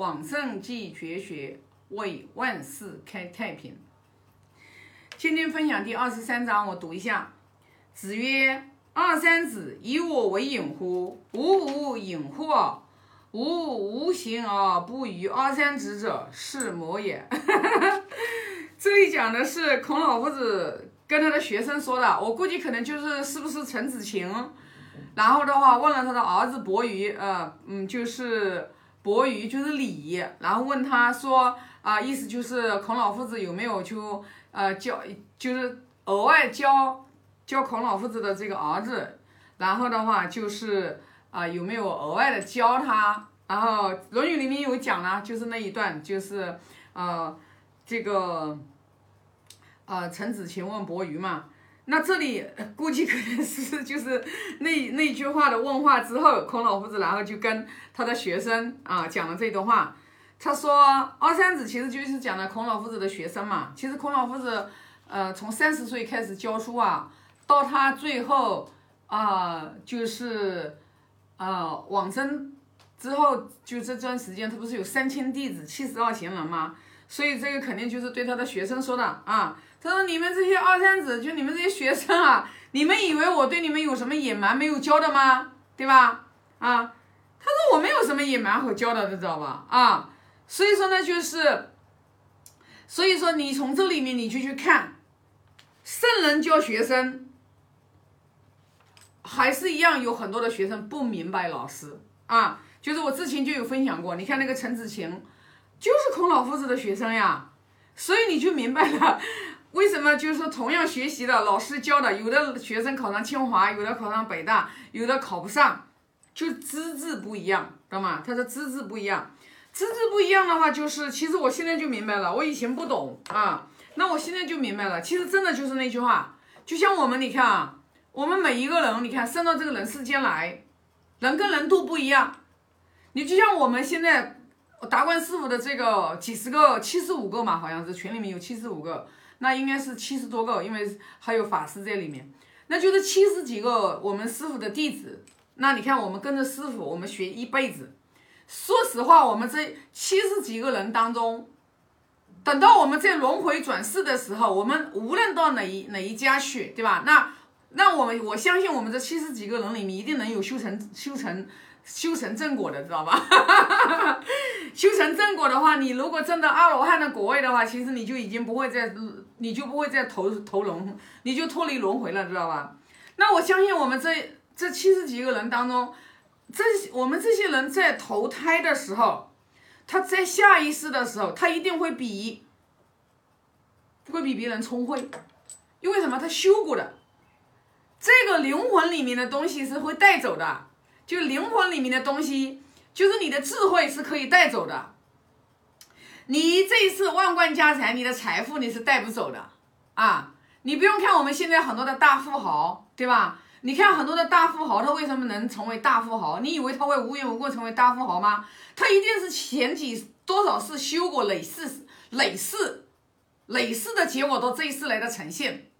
往圣继绝学，为万世开太平。今天分享第二十三章，我读一下。子曰：“二三子，以我为隐乎？吾无隐乎。吾无形而不与二三子者，是魔也。”这里讲的是孔老夫子跟他的学生说的，我估计可能就是是不是陈子晴，然后的话问了他的儿子伯鱼，呃，嗯，就是。伯鱼就是礼，然后问他说啊，意思就是孔老夫子有没有就呃教，就是额外教教孔老夫子的这个儿子，然后的话就是啊有没有额外的教他，然后《论语》里面有讲了，就是那一段，就是呃这个呃陈子晴问伯鱼嘛。那这里估计可能是 就是那那句话的问话之后，孔老夫子然后就跟他的学生啊讲了这段话。他说二三子其实就是讲了孔老夫子的学生嘛。其实孔老夫子呃从三十岁开始教书啊，到他最后啊就是呃往生之后，就这段时间他不是有三千弟子七十二贤人吗？所以这个肯定就是对他的学生说的啊。他说：“你们这些二三子，就你们这些学生啊，你们以为我对你们有什么隐瞒没有教的吗？对吧？啊，他说我没有什么隐瞒和教的，知道吧？啊，所以说呢，就是，所以说你从这里面你就去看，圣人教学生，还是一样有很多的学生不明白老师啊，就是我之前就有分享过，你看那个陈子晴，就是孔老夫子的学生呀，所以你就明白了。”为什么就是说同样学习的老师教的，有的学生考上清华，有的考上北大，有的考不上，就资质不一样，知道吗？他的资质不一样，资质不一样的话，就是其实我现在就明白了，我以前不懂啊，那我现在就明白了，其实真的就是那句话，就像我们你看啊，我们每一个人，你看生到这个人世间来，人跟人都不一样，你就像我们现在达观师傅的这个几十个，七十五个嘛，好像是群里面有七十五个。那应该是七十多个，因为还有法师在里面，那就是七十几个我们师傅的弟子。那你看，我们跟着师傅，我们学一辈子。说实话，我们这七十几个人当中，等到我们在轮回转世的时候，我们无论到哪一哪一家去，对吧？那那我们我相信，我们这七十几个人里面，一定能有修成修成。修成正果的，知道吧？修成正果的话，你如果证到阿罗汉的果位的话，其实你就已经不会再，你就不会再投投轮，你就脱离轮回了，知道吧？那我相信我们这这七十几个人当中，这我们这些人在投胎的时候，他在下一世的时候，他一定会比，会比别人聪慧，因为什么？他修过的，这个灵魂里面的东西是会带走的。就灵魂里面的东西，就是你的智慧是可以带走的。你这一次万贯家财，你的财富你是带不走的啊！你不用看我们现在很多的大富豪，对吧？你看很多的大富豪，他为什么能成为大富豪？你以为他会无缘无故成为大富豪吗？他一定是前几多少次修过累世、累世、累世的结果到这一世来的呈现。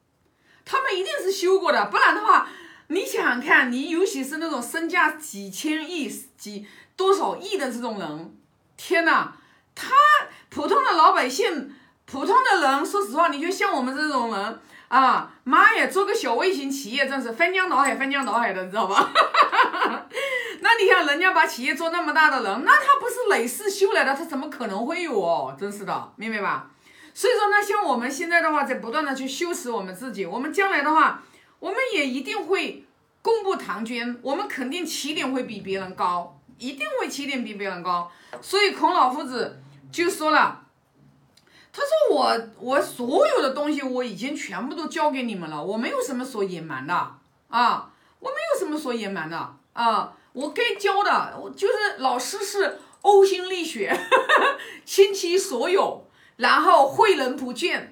他们一定是修过的，不然的话。你想想看，你尤其是那种身价几千亿、几多少亿的这种人，天哪！他普通的老百姓、普通的人，说实话，你就像我们这种人啊，妈呀，做个小微型企业，真是翻江倒海、翻江倒海的，你知道吧？那你看人家把企业做那么大的人，那他不是累世修来的，他怎么可能会有哦？真是的，明白吧？所以说呢，像我们现在的话，在不断的去修持我们自己，我们将来的话。我们也一定会公布唐捐，我们肯定起点会比别人高，一定会起点比别人高。所以孔老夫子就说了，他说我我所有的东西我已经全部都交给你们了，我没有什么所隐瞒的啊，我没有什么所隐瞒的啊，我该教的，我就是老师是呕心沥血，倾其所有，然后诲人不倦，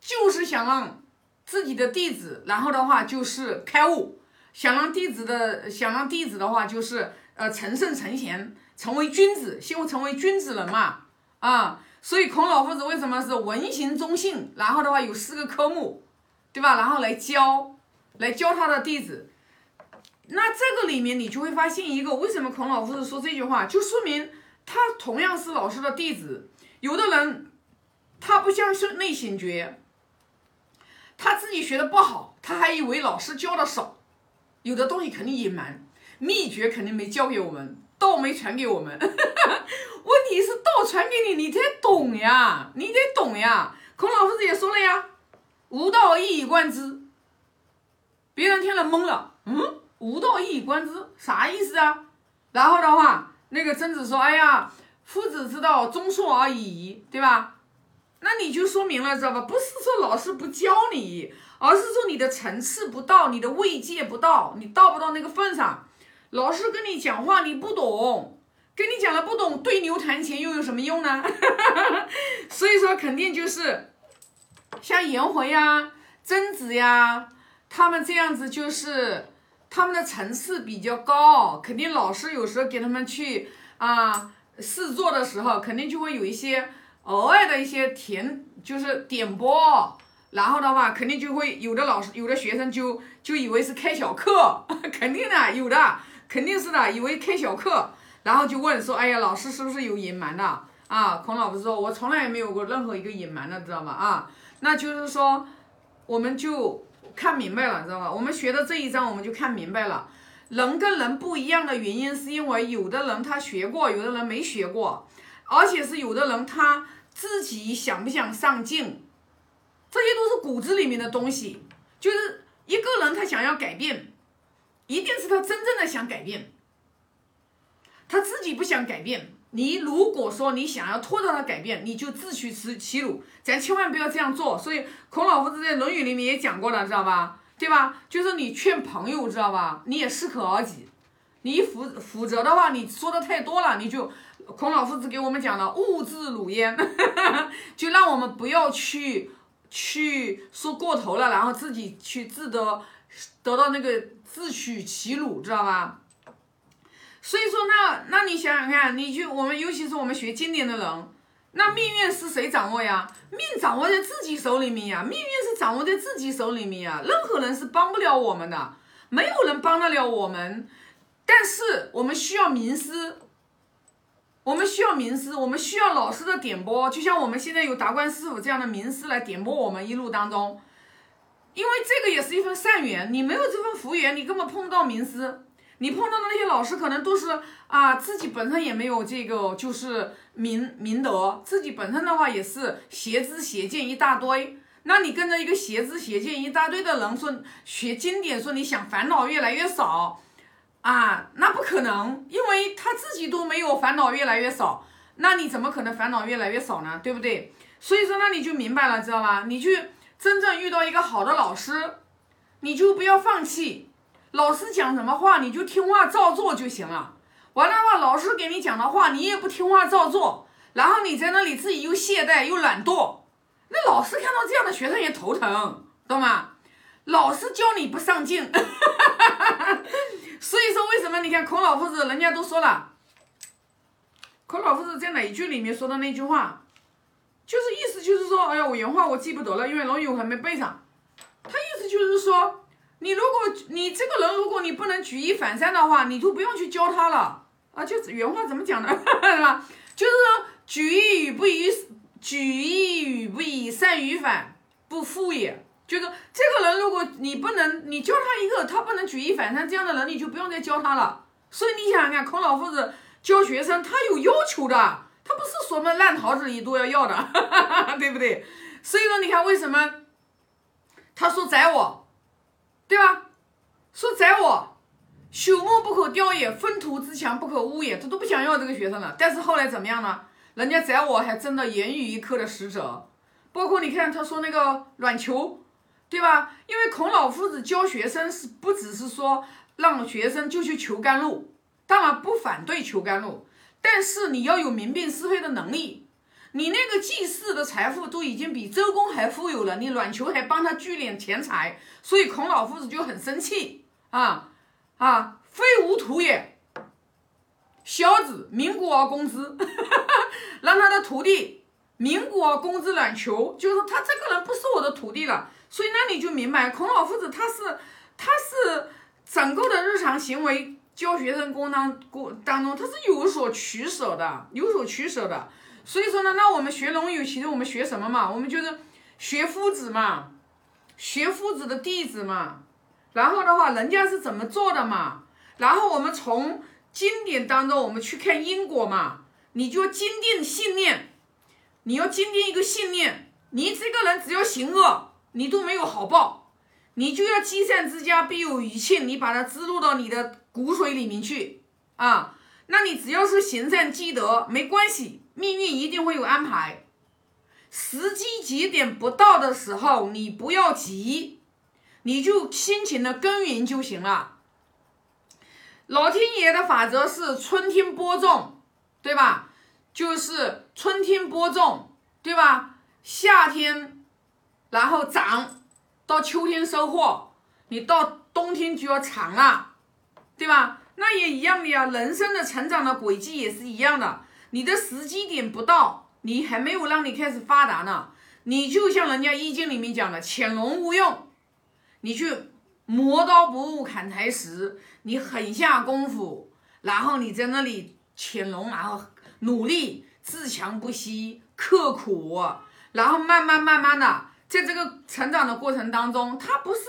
就是想让。自己的弟子，然后的话就是开悟，想让弟子的想让弟子的话就是呃成圣成贤，成为君子，希望成为君子人嘛啊，所以孔老夫子为什么是文行忠信，然后的话有四个科目，对吧？然后来教，来教他的弟子。那这个里面你就会发现一个，为什么孔老夫子说这句话，就说明他同样是老师的弟子，有的人他不相信内心觉，他自己学的不好，他还以为老师教的少，有的东西肯定隐瞒，秘诀肯定没教给我们，道没传给我们。问题是道传给你，你得懂呀，你得懂呀。孔老夫子也说了呀，无道一以贯之。别人听了懵了，嗯，无道一以贯之啥意思啊？然后的话，那个曾子说，哎呀，夫子之道，忠恕而已，对吧？那你就说明了，知道吧？不是说老师不教你，而是说你的层次不到，你的位阶不到，你到不到那个份上。老师跟你讲话，你不懂，跟你讲了不懂，对牛弹琴又有什么用呢？所以说，肯定就是像颜回呀、曾子呀。他们这样子就是他们的层次比较高，肯定老师有时候给他们去啊试做的时候，肯定就会有一些额外的一些填，就是点拨，然后的话肯定就会有的老师有的学生就就以为是开小课，肯定的有的肯定是的，以为开小课，然后就问说，哎呀，老师是不是有隐瞒的啊？孔老师说，我从来也没有过任何一个隐瞒的，知道吗？啊，那就是说，我们就。看明白了，知道吧？我们学的这一章，我们就看明白了。人跟人不一样的原因，是因为有的人他学过，有的人没学过，而且是有的人他自己想不想上进，这些都是骨子里面的东西。就是一个人他想要改变，一定是他真正的想改变，他自己不想改变。你如果说你想要拖着他改变，你就自取其其辱，咱千万不要这样做。所以孔老夫子在《论语》里面也讲过了，知道吧？对吧？就是你劝朋友，知道吧？你也适可而止。你否否则的话，你说的太多了，你就孔老夫子给我们讲了，勿自汝焉，就让我们不要去去说过头了，然后自己去自得得到那个自取其辱，知道吧？所以说，那那你想想看，你就我们尤其是我们学经典的人，那命运是谁掌握呀？命掌握在自己手里面呀，命运是掌握在自己手里面呀，任何人是帮不了我们的，没有人帮得了我们。但是我们需要名师，我们需要名师，我们需要老师的点拨，就像我们现在有达观师傅这样的名师来点拨我们一路当中，因为这个也是一份善缘，你没有这份福缘，你根本碰不到名师。你碰到的那些老师可能都是啊，自己本身也没有这个就是明明德，自己本身的话也是邪知邪见一大堆。那你跟着一个邪知邪见一大堆的人说学经典，说你想烦恼越来越少啊，那不可能，因为他自己都没有烦恼越来越少，那你怎么可能烦恼越来越少呢？对不对？所以说那你就明白了，知道吧？你去真正遇到一个好的老师，你就不要放弃。老师讲什么话，你就听话照做就行了。完了话，老师给你讲的话，你也不听话照做，然后你在那里自己又懈怠又懒惰，那老师看到这样的学生也头疼，懂吗？老师教你不上进，所以说为什么你看孔老夫子，人家都说了，孔老夫子在哪一句里面说的那句话，就是意思就是说，哎呀，我原话我记不得了，因为《论语》我还没背上，他意思就是说。你如果你这个人，如果你不能举一反三的话，你就不用去教他了啊！就原话怎么讲的，是吧？就是说，举一语不以举一语不以善于反，不复也。就是这个人，如果你不能，你教他一个，他不能举一反三这样的人，你就不用再教他了。所以你想想看，孔老夫子教学生，他有要求的，不是什么烂桃子你都要要的，对不对？所以说，你看为什么他说宰我？对吧？说宰我，朽木不可雕也，粪土之墙不可污也。他都不想要这个学生了。但是后来怎么样呢？人家宰我还真的言语一刻的使者。包括你看他说那个卵球，对吧？因为孔老夫子教学生是不只是说让学生就去求甘露，当然不反对求甘露，但是你要有明辨是非的能力。你那个祭祀的财富都已经比周公还富有了，你卵求还帮他聚敛钱财，所以孔老夫子就很生气啊啊！非吾徒也，小子鸣鼓而攻之，让他的徒弟民鼓而攻之卵求，就是他这个人不是我的徒弟了。所以那你就明白，孔老夫子他是他是整个的日常行为教学生工当工当中，他是有所取舍的，有所取舍的。所以说呢，那我们学《论语》，其实我们学什么嘛？我们就是学夫子嘛，学夫子的弟子嘛。然后的话，人家是怎么做的嘛？然后我们从经典当中，我们去看因果嘛。你就要坚定信念，你要坚定一个信念，你这个人只要行恶，你都没有好报。你就要积善之家必有余庆，你把它植入到你的骨髓里面去啊。那你只要是行善积德，没关系，命运一定会有安排。时机节点不到的时候，你不要急，你就辛勤的耕耘就行了。老天爷的法则是春天播种，对吧？就是春天播种，对吧？夏天，然后长，到秋天收获，你到冬天就要长了，对吧？那也一样的呀，人生的成长的轨迹也是一样的。你的时机点不到，你还没有让你开始发达呢。你就像人家易经里面讲的“潜龙勿用”，你去磨刀不误砍柴时，你狠下功夫，然后你在那里潜龙，然后努力自强不息，刻苦，然后慢慢慢慢的。在这个成长的过程当中，他不是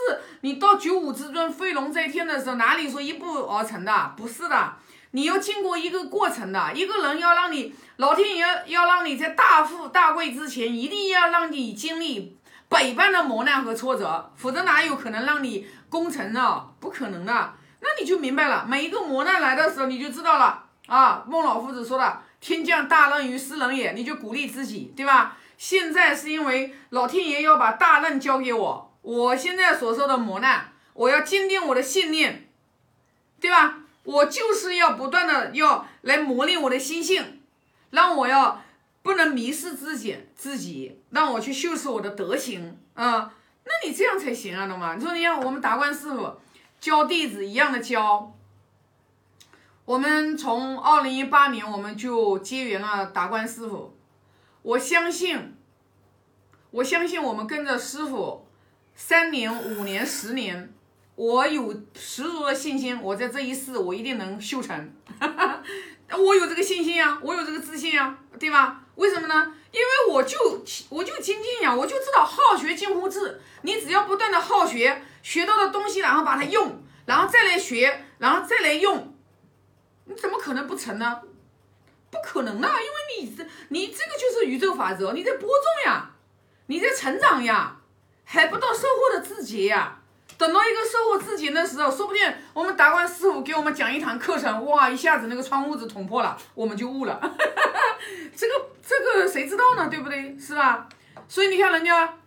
你到九五之尊飞龙在天的时候，哪里说一步而成的？不是的，你要经过一个过程的。一个人要让你，老天爷要让你在大富大贵之前，一定要让你经历百般的磨难和挫折，否则哪有可能让你功成呢？不可能的。那你就明白了，每一个磨难来的时候，你就知道了啊。孟老夫子说的“天降大任于斯人也”，你就鼓励自己，对吧？现在是因为老天爷要把大任交给我，我现在所受的磨难，我要坚定我的信念，对吧？我就是要不断的要来磨练我的心性，让我要不能迷失自己，自己让我去修饰我的德行啊。那你这样才行啊，懂吗？你说你看我们达观师傅教弟子一样的教，我们从二零一八年我们就结缘了达观师傅。我相信，我相信我们跟着师傅三年、五年、十年，我有十足的信心，我在这一世我一定能修成。我有这个信心呀，我有这个自信呀，对吧？为什么呢？因为我就我就精进呀，我就知道好学近乎智。你只要不断的好学，学到的东西，然后把它用，然后再来学，然后再来用，你怎么可能不成呢？不可能的，因为你这你这个就是宇宙法则，你在播种呀，你在成长呀，还不到收获的季节呀。等到一个收获自节的时候，说不定我们达观师傅给我们讲一堂课程，哇，一下子那个窗户纸捅破了，我们就悟了。这个这个谁知道呢？对不对？是吧？所以你看人家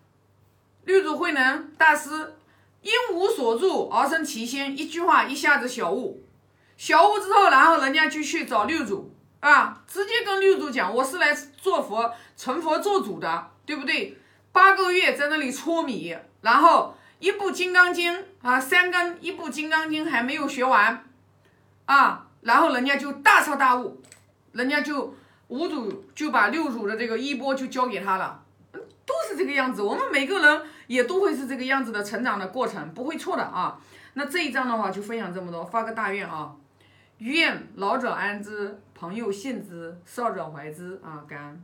绿祖慧能大师，因无所住而生其心，一句话一下子小悟，小悟之后，然后人家就去找六祖。啊，直接跟六祖讲，我是来做佛、成佛做主的，对不对？八个月在那里搓米，然后一部《金刚经》啊，三更一部《金刚经》还没有学完，啊，然后人家就大彻大悟，人家就五祖就把六祖的这个衣钵就交给他了，都是这个样子。我们每个人也都会是这个样子的成长的过程，不会错的啊。那这一章的话就分享这么多，发个大愿啊，愿老者安之。朋友信之，少壮怀之啊！感恩。